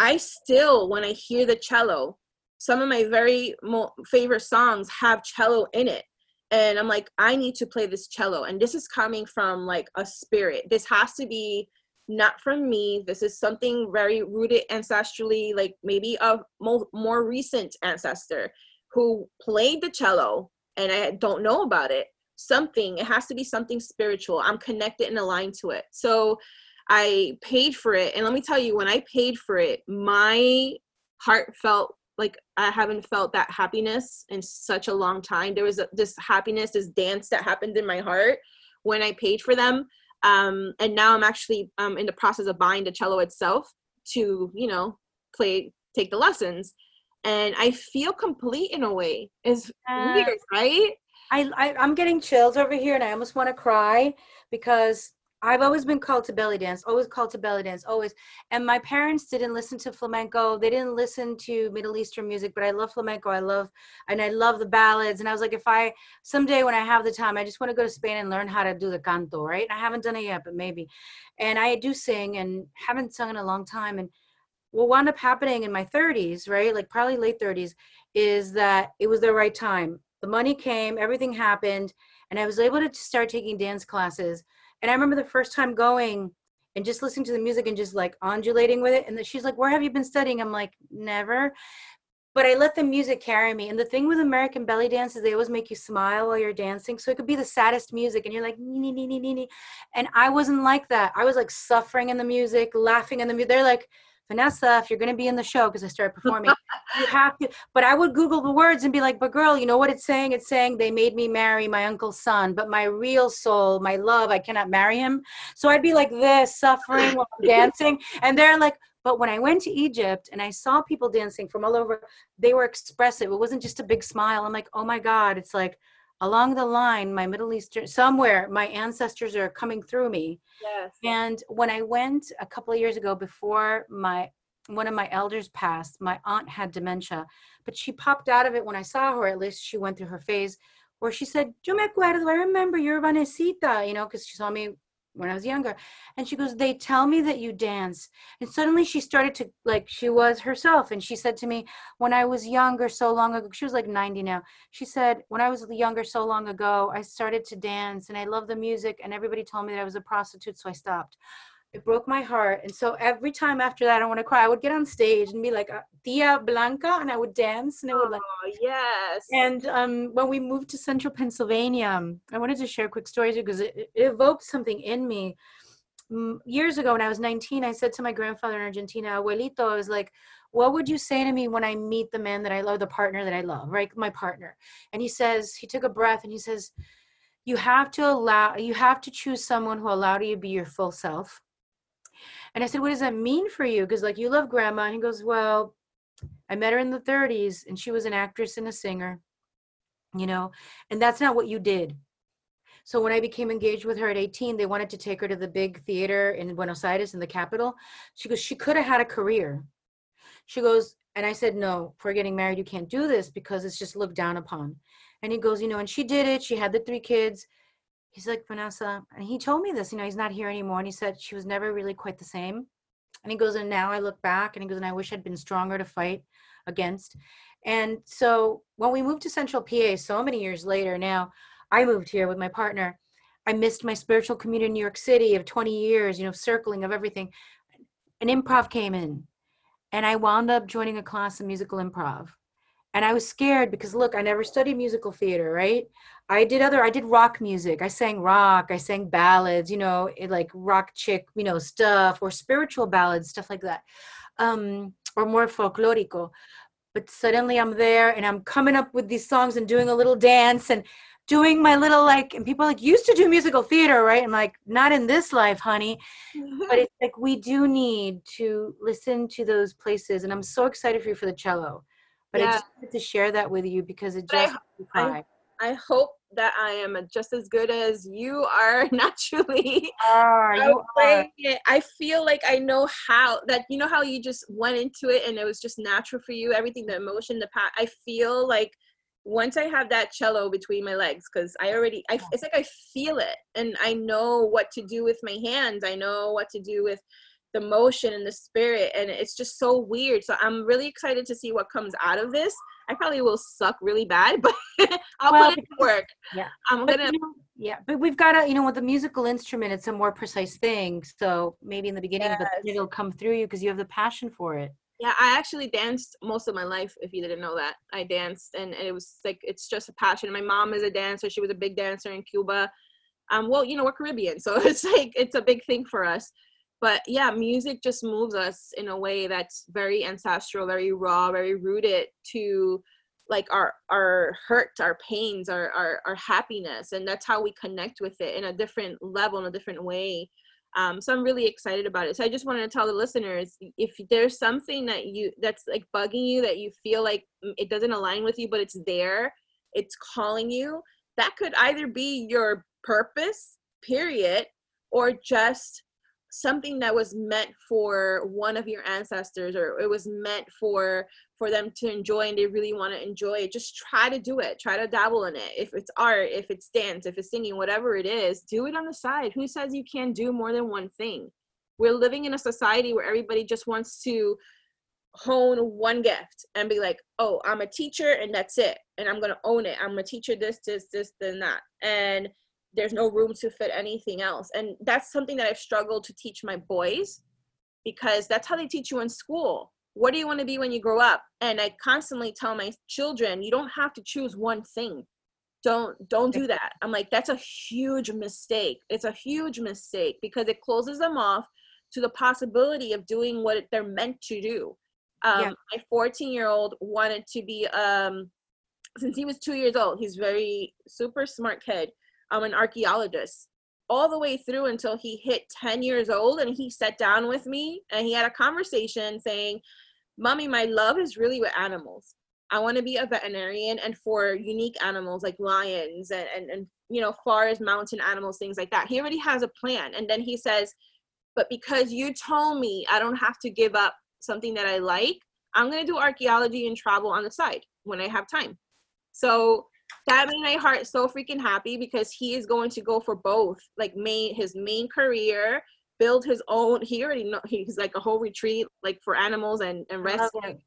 I still, when I hear the cello, some of my very mo- favorite songs have cello in it. And I'm like, I need to play this cello. And this is coming from like a spirit. This has to be not from me. This is something very rooted ancestrally, like maybe a more, more recent ancestor who played the cello and I don't know about it. Something, it has to be something spiritual. I'm connected and aligned to it. So I paid for it. And let me tell you, when I paid for it, my heart felt like I haven't felt that happiness in such a long time. There was a, this happiness, this dance that happened in my heart when I paid for them um, and now i'm actually um, in the process of buying the cello itself to you know play take the lessons. And i feel complete in a way. It's uh, weird right? I, I i'm getting chills over here and i almost want to cry because I've always been called to belly dance, always called to belly dance, always. And my parents didn't listen to flamenco. They didn't listen to Middle Eastern music, but I love flamenco. I love, and I love the ballads. And I was like, if I, someday when I have the time, I just want to go to Spain and learn how to do the canto, right? And I haven't done it yet, but maybe. And I do sing and haven't sung in a long time. And what wound up happening in my 30s, right? Like probably late 30s, is that it was the right time. The money came, everything happened, and I was able to start taking dance classes and I remember the first time going and just listening to the music and just like undulating with it. And she's like, Where have you been studying? I'm like, Never. But I let the music carry me. And the thing with American belly dance is they always make you smile while you're dancing. So it could be the saddest music and you're like, nee, nee, nee, nee, nee. And I wasn't like that. I was like suffering in the music, laughing in the music. They're like, Vanessa, if you're going to be in the show, because I started performing, [laughs] you have to. But I would Google the words and be like, but girl, you know what it's saying? It's saying they made me marry my uncle's son, but my real soul, my love, I cannot marry him. So I'd be like this, suffering while I'm dancing. And they're like, but when I went to Egypt and I saw people dancing from all over, they were expressive. It wasn't just a big smile. I'm like, oh my God, it's like along the line, my Middle Eastern, somewhere, my ancestors are coming through me. Yes. And when I went a couple of years ago before my one of my elders passed, my aunt had dementia, but she popped out of it when I saw her. At least she went through her phase where she said, Yo me acuerdo, I remember you're Vanesita, you know, because she saw me when I was younger. And she goes, They tell me that you dance. And suddenly she started to, like, she was herself. And she said to me, When I was younger, so long ago, she was like 90 now. She said, When I was younger, so long ago, I started to dance and I love the music. And everybody told me that I was a prostitute. So I stopped it broke my heart. And so every time after that, I want to cry. I would get on stage and be like uh, Tia Blanca, and I would dance, and it would like oh, yes. And um, when we moved to Central Pennsylvania, um, I wanted to share a quick story because it, it evoked something in me. Years ago, when I was 19, I said to my grandfather in Argentina, "Abuelito," I was like, "What would you say to me when I meet the man that I love, the partner that I love, right? My partner?" And he says, he took a breath and he says, "You have to allow, you have to choose someone who allow you to be your full self." And I said, What does that mean for you? Because, like, you love grandma. And he goes, Well, I met her in the 30s and she was an actress and a singer, you know, and that's not what you did. So when I became engaged with her at 18, they wanted to take her to the big theater in Buenos Aires in the capital. She goes, She could have had a career. She goes, and I said, No, we're getting married, you can't do this because it's just looked down upon. And he goes, You know, and she did it. She had the three kids he's like, Vanessa, and he told me this, you know, he's not here anymore. And he said she was never really quite the same. And he goes, and now I look back and he goes, and I wish I'd been stronger to fight against. And so when we moved to Central PA so many years later, now I moved here with my partner. I missed my spiritual community in New York City of 20 years, you know, circling of everything. An improv came in and I wound up joining a class of musical improv. And I was scared because look, I never studied musical theater, right? I did other, I did rock music. I sang rock, I sang ballads, you know, it, like rock chick, you know, stuff or spiritual ballads, stuff like that, um, or more folklorico. But suddenly I'm there and I'm coming up with these songs and doing a little dance and doing my little like, and people like used to do musical theater, right? I'm like, not in this life, honey. [laughs] but it's like we do need to listen to those places, and I'm so excited for you for the cello. But yeah. I just wanted to share that with you because it just I, I, hope that I am just as good as you are [laughs] naturally. Ah, are you are. It. I feel like I know how that you know how you just went into it and it was just natural for you. Everything, the emotion, the pat. I feel like once I have that cello between my legs, because I already, I, it's like I feel it and I know what to do with my hands. I know what to do with the motion and the spirit and it's just so weird. So i'm really excited to see what comes out of this. I probably will suck really bad [laughs] but i'll well, put it to work. Yeah. I'm but, gonna you know, yeah but we've got to you know with the musical instrument it's a more precise thing. So maybe in the beginning yes. but it'll come through you because you have the passion for it. Yeah i actually danced most of my life if you didn't know that. I danced and it was like it's just a passion. My mom is a dancer. She was a big dancer in cuba. Um well you know we're caribbean [laughs] so it's like it's a big thing for us but yeah music just moves us in a way that's very ancestral very raw very rooted to like our our hurt our pains our, our our happiness and that's how we connect with it in a different level in a different way. Um, so i'm really excited about it. So i just wanted to tell the listeners if there's something that you that's like bugging you that you feel like mm, it doesn't align with you but it's there it's calling you that could either be your purpose period or just something that was meant for one of your ancestors or it was meant for for them to enjoy and they really want to enjoy it just try to do it try to dabble in it. If it's art if it's dance if it's singing whatever it is do it on the side. Who says you can't do more than one thing? We're living in a society where everybody just wants to hone one gift and be like oh i'm a teacher and that's it and i'm gonna own it. I'm a teacher this this this then that. And there's no room to fit anything else. And that's something that i've struggled to teach my boys because that's how they teach you in school. What do you want to be when you grow up? And i constantly tell my children you don't have to choose one thing. Don't don't do that. I'm like that's a huge mistake. It's a huge mistake because it closes them off to the possibility of doing what they're meant to do. Um, yeah. my 14 year old wanted to be um since he was two years old he's very super smart kid I'm an archaeologist all the way through until he hit 10 years old and he sat down with me and he had a conversation saying mommy my love is really with animals. I want to be a veterinarian and for unique animals like lions and, and, and you know forest mountain animals things like that. He already has a plan. And then he says but because you told me i don't have to give up something that i like i'm going to do archaeology and travel on the side when i have time. So that made my heart so freaking happy because he is going to go for both, like main his main career, build his own. He already know he's like a whole retreat like for animals and and rescue,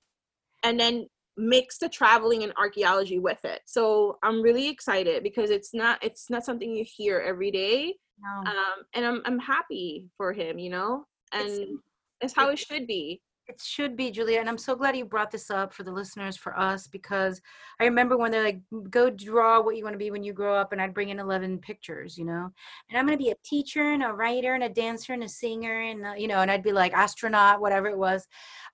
and then mix the traveling and archaeology with it. So I'm really excited because it's not it's not something you hear every day. No. Um, and I'm I'm happy for him, you know, and it's, it's how it should be it should be julia and i'm so glad you brought this up for the listeners for us because i remember when they're like go draw what you want to be when you grow up and i'd bring in 11 pictures you know? And i'm going to be a teacher and a writer and a dancer and a singer and uh, you know and i'd be like astronaut whatever it was.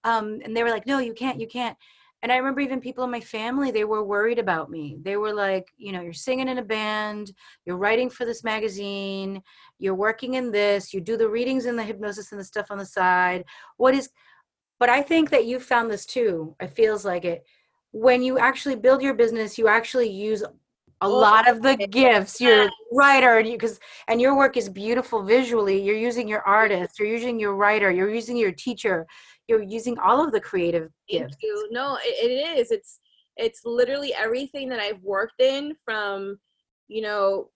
Um, and they were like no you can't you can't. And i remember even people in my family they were worried about me. They were like you know you're singing in a band you're writing for this magazine you're working in this you do the readings and the hypnosis and the stuff on the side. What is but i think that you found this too. It feels like it. When you actually build your business you actually use a lot of the gifts. You're writer and you because and your work is beautiful visually. You're using your artist. You're using your writer. You're using your teacher. You're using all of the creative Thank gifts. you. no it, it is. It's it's literally everything that i've worked in from you know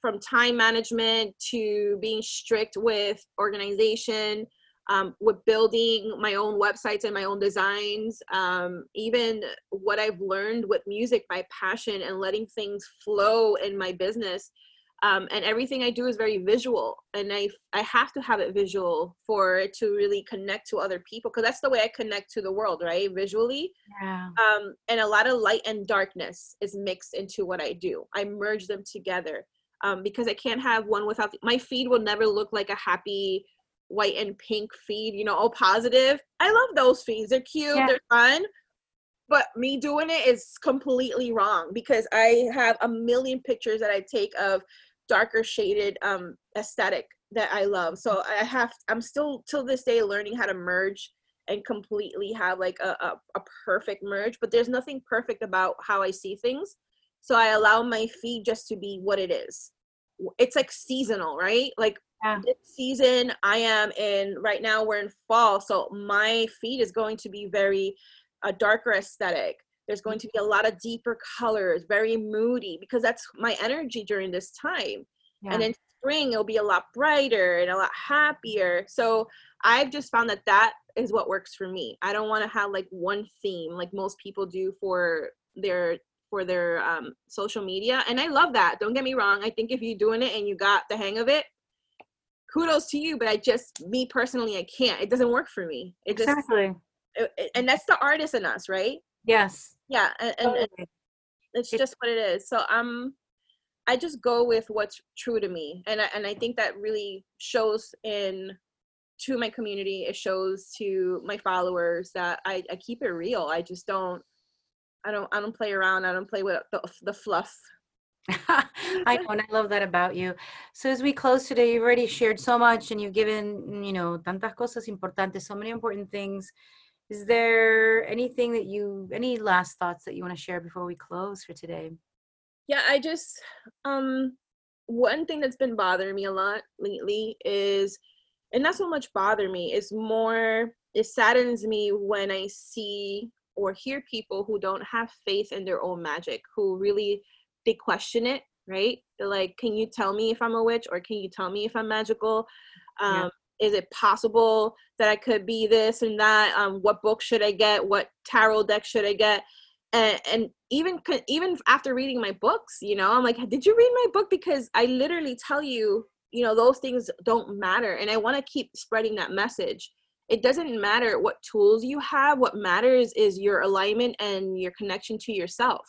from time management to being strict with organization um, with building my own websites and my own designs, um, even what I've learned with music by passion and letting things flow in my business. Um, and everything I do is very visual, and I I have to have it visual for it to really connect to other people because that's the way I connect to the world, right? Visually. Yeah. Um, and a lot of light and darkness is mixed into what I do. I merge them together um, because I can't have one without the, my feed will never look like a happy white and pink feed, you know, all positive. I love those feeds. They're cute, yeah. they're fun. But me doing it is completely wrong because I have a million pictures that I take of darker shaded um aesthetic that I love. So I have I'm still till this day learning how to merge and completely have like a, a, a perfect merge, but there's nothing perfect about how I see things. So I allow my feed just to be what it is. It's like seasonal, right? Like yeah. this season i am in right now we're in fall so my feed is going to be very a darker aesthetic. There's going to be a lot of deeper colors very moody because that's my energy during this time. Yeah. and in spring it'll be a lot brighter and a lot happier. So i've just found that that is what works for me. I don't want to have like one theme like most people do for their for their um, social media and i love that don't get me wrong i think if you're doing it and you got the hang of it kudos to you but i just me personally i can't. It doesn't work for me. It just exactly. It, and that's the artist in us right? Yes. Yeah and, totally. and it's just what it is. So i'm i just go with what's true to me and I, and i think that really shows in to my community. It shows to my followers that i, I keep it real. I just don't i don't i don't play around. I don't play with the, the fluff [laughs] I know, and I love that about you. So as we close today, you've already shared so much, and you've given, you know, tantas cosas importantes, so many important things. Is there anything that you, any last thoughts that you want to share before we close for today? Yeah, I just, um, one thing that's been bothering me a lot lately is, and not so much bother me, it's more, it saddens me when I see or hear people who don't have faith in their own magic, who really they question it right? They're like can you tell me if i'm a witch or can you tell me if i'm magical? Um, yeah. is it possible that i could be this and that? Um, what book should i get? What tarot deck should i get? And, and even even after reading my books you know i'm like did you read my book? Because i literally tell you you know those things don't matter and i want to keep spreading that message. It doesn't matter what tools you have. What matters is your alignment and your connection to yourself.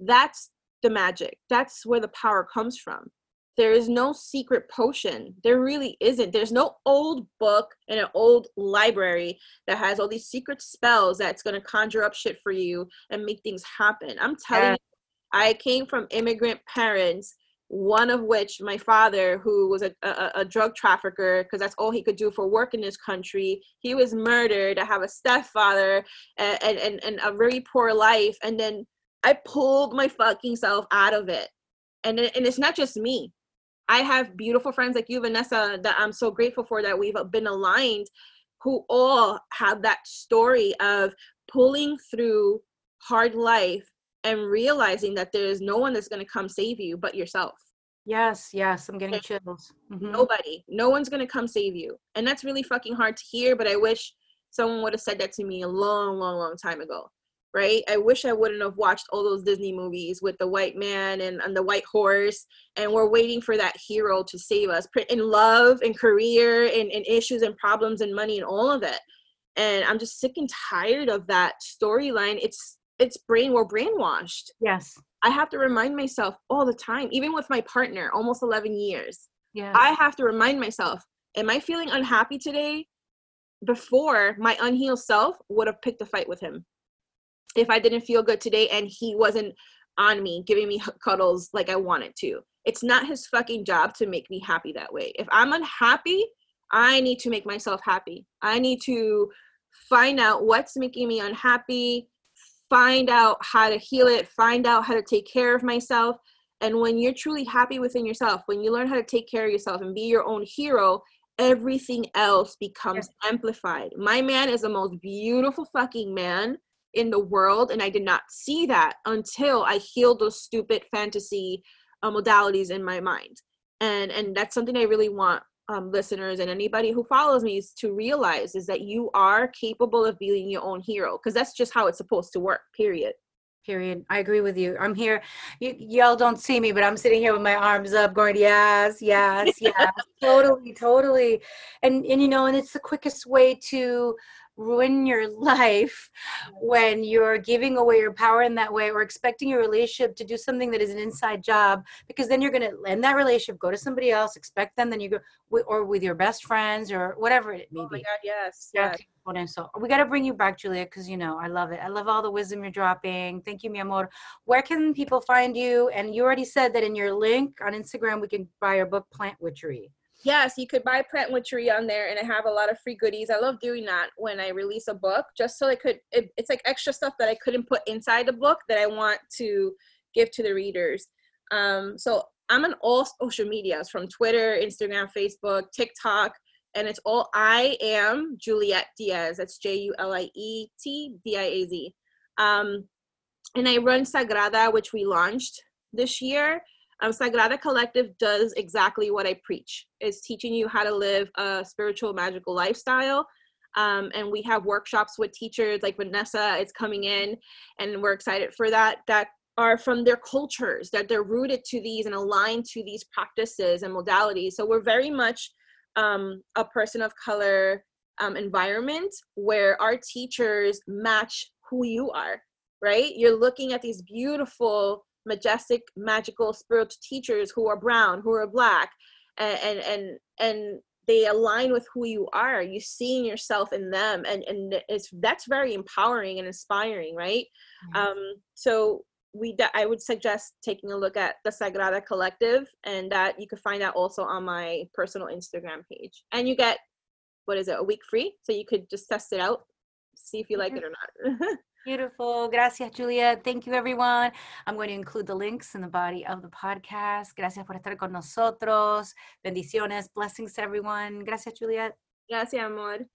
That's the magic. That's where the power comes from. There is no secret potion. There really isn't. There's no old book in an old library that has all these secret spells that's going to conjure up shit for you and make things happen. I'm telling yeah. you, I came from immigrant parents one of which my father who was a, a, a drug trafficker because that's all he could do for work in this country he was murdered i have a stepfather and, and, and a very poor life and then I pulled my fucking self out of it. And, it, and it's not just me. I have beautiful friends like you, Vanessa, that I'm so grateful for that we've been aligned, who all have that story of pulling through hard life and realizing that there's no one that's going to come save you but yourself yes yes i'm getting chills mm-hmm. nobody no one's going to come save you and that's really fucking hard to hear but i wish someone would have said that to me a long long long time ago right? I wish I wouldn't have watched all those Disney movies with the white man and, and the white horse, and we're waiting for that hero to save us in love and career and, and issues and problems and money and all of it. And I'm just sick and tired of that storyline. It's it's brain we're brainwashed. Yes. I have to remind myself all the time, even with my partner, almost 11 years. Yeah. I have to remind myself, am I feeling unhappy today? Before my unhealed self would have picked a fight with him if I didn't feel good today and he wasn't on me, giving me cuddles like I wanted to. It's not his fucking job to make me happy that way. If I'm unhappy, I need to make myself happy. I need to find out what's making me unhappy, find out how to heal it, find out how to take care of myself. And when you're truly happy within yourself, when you learn how to take care of yourself and be your own hero, everything else becomes amplified. My man is the most beautiful fucking man in the world and i did not see that until i healed those stupid fantasy uh, modalities in my mind. And and that's something i really want um, listeners and anybody who follows me is to realize is that you are capable of being your own hero because that's just how it's supposed to work period. Period. I agree with you. I'm here. You, y'all don't see me but i'm sitting here with my arms up going yes yes [laughs] yes. Totally totally. And and you know and it's the quickest way to ruin your [laughs] life when you're giving away your power in that way or expecting your relationship to do something that is an inside job because then you're going to end that relationship go to somebody else expect them then you go or with your best friends or whatever it may oh be God, yes, yes. So we got to bring you back, Julia, because you know I love it. I love all the wisdom you're dropping. Thank you, mi amor. Where can people find you? And you already said that in your link on Instagram, we can buy your book, Plant Witchery yes, you could buy Plant Witchery on there, and I have a lot of free goodies. I love doing that when I release a book, just so I could. It, it's like extra stuff that I couldn't put inside the book that I want to give to the readers. Um, so I'm on all social medias from Twitter, Instagram, Facebook, TikTok, and it's all I am Juliet Diaz. That's J U L I E T D I A Z. Um, and I run Sagrada, which we launched this year um, Sagrada Collective does exactly what I preach. It's teaching you how to live a spiritual, magical lifestyle. Um, and we have workshops with teachers like Vanessa is coming in, and we're excited for that. That are from their cultures, that they're rooted to these and aligned to these practices and modalities. So we're very much um, a person of color um, environment where our teachers match who you are, right? You're looking at these beautiful majestic, magical, spiritual teachers who are brown, who are black, and and and, they align with who you are. You seeing yourself in them, and and it's that's very empowering and inspiring, right? Mm-hmm. Um, so we I would suggest taking a look at the Sagrada Collective, and that you could find that also on my personal Instagram page. And you get what is it a week free, so you could just test it out, see if you like it or not. [laughs] Beautiful. Gracias, Julia. Thank you, everyone. I'm going to include the links in the body of the podcast. Gracias por estar con nosotros. Bendiciones. Blessings to everyone. Gracias, Juliet. Gracias, amor.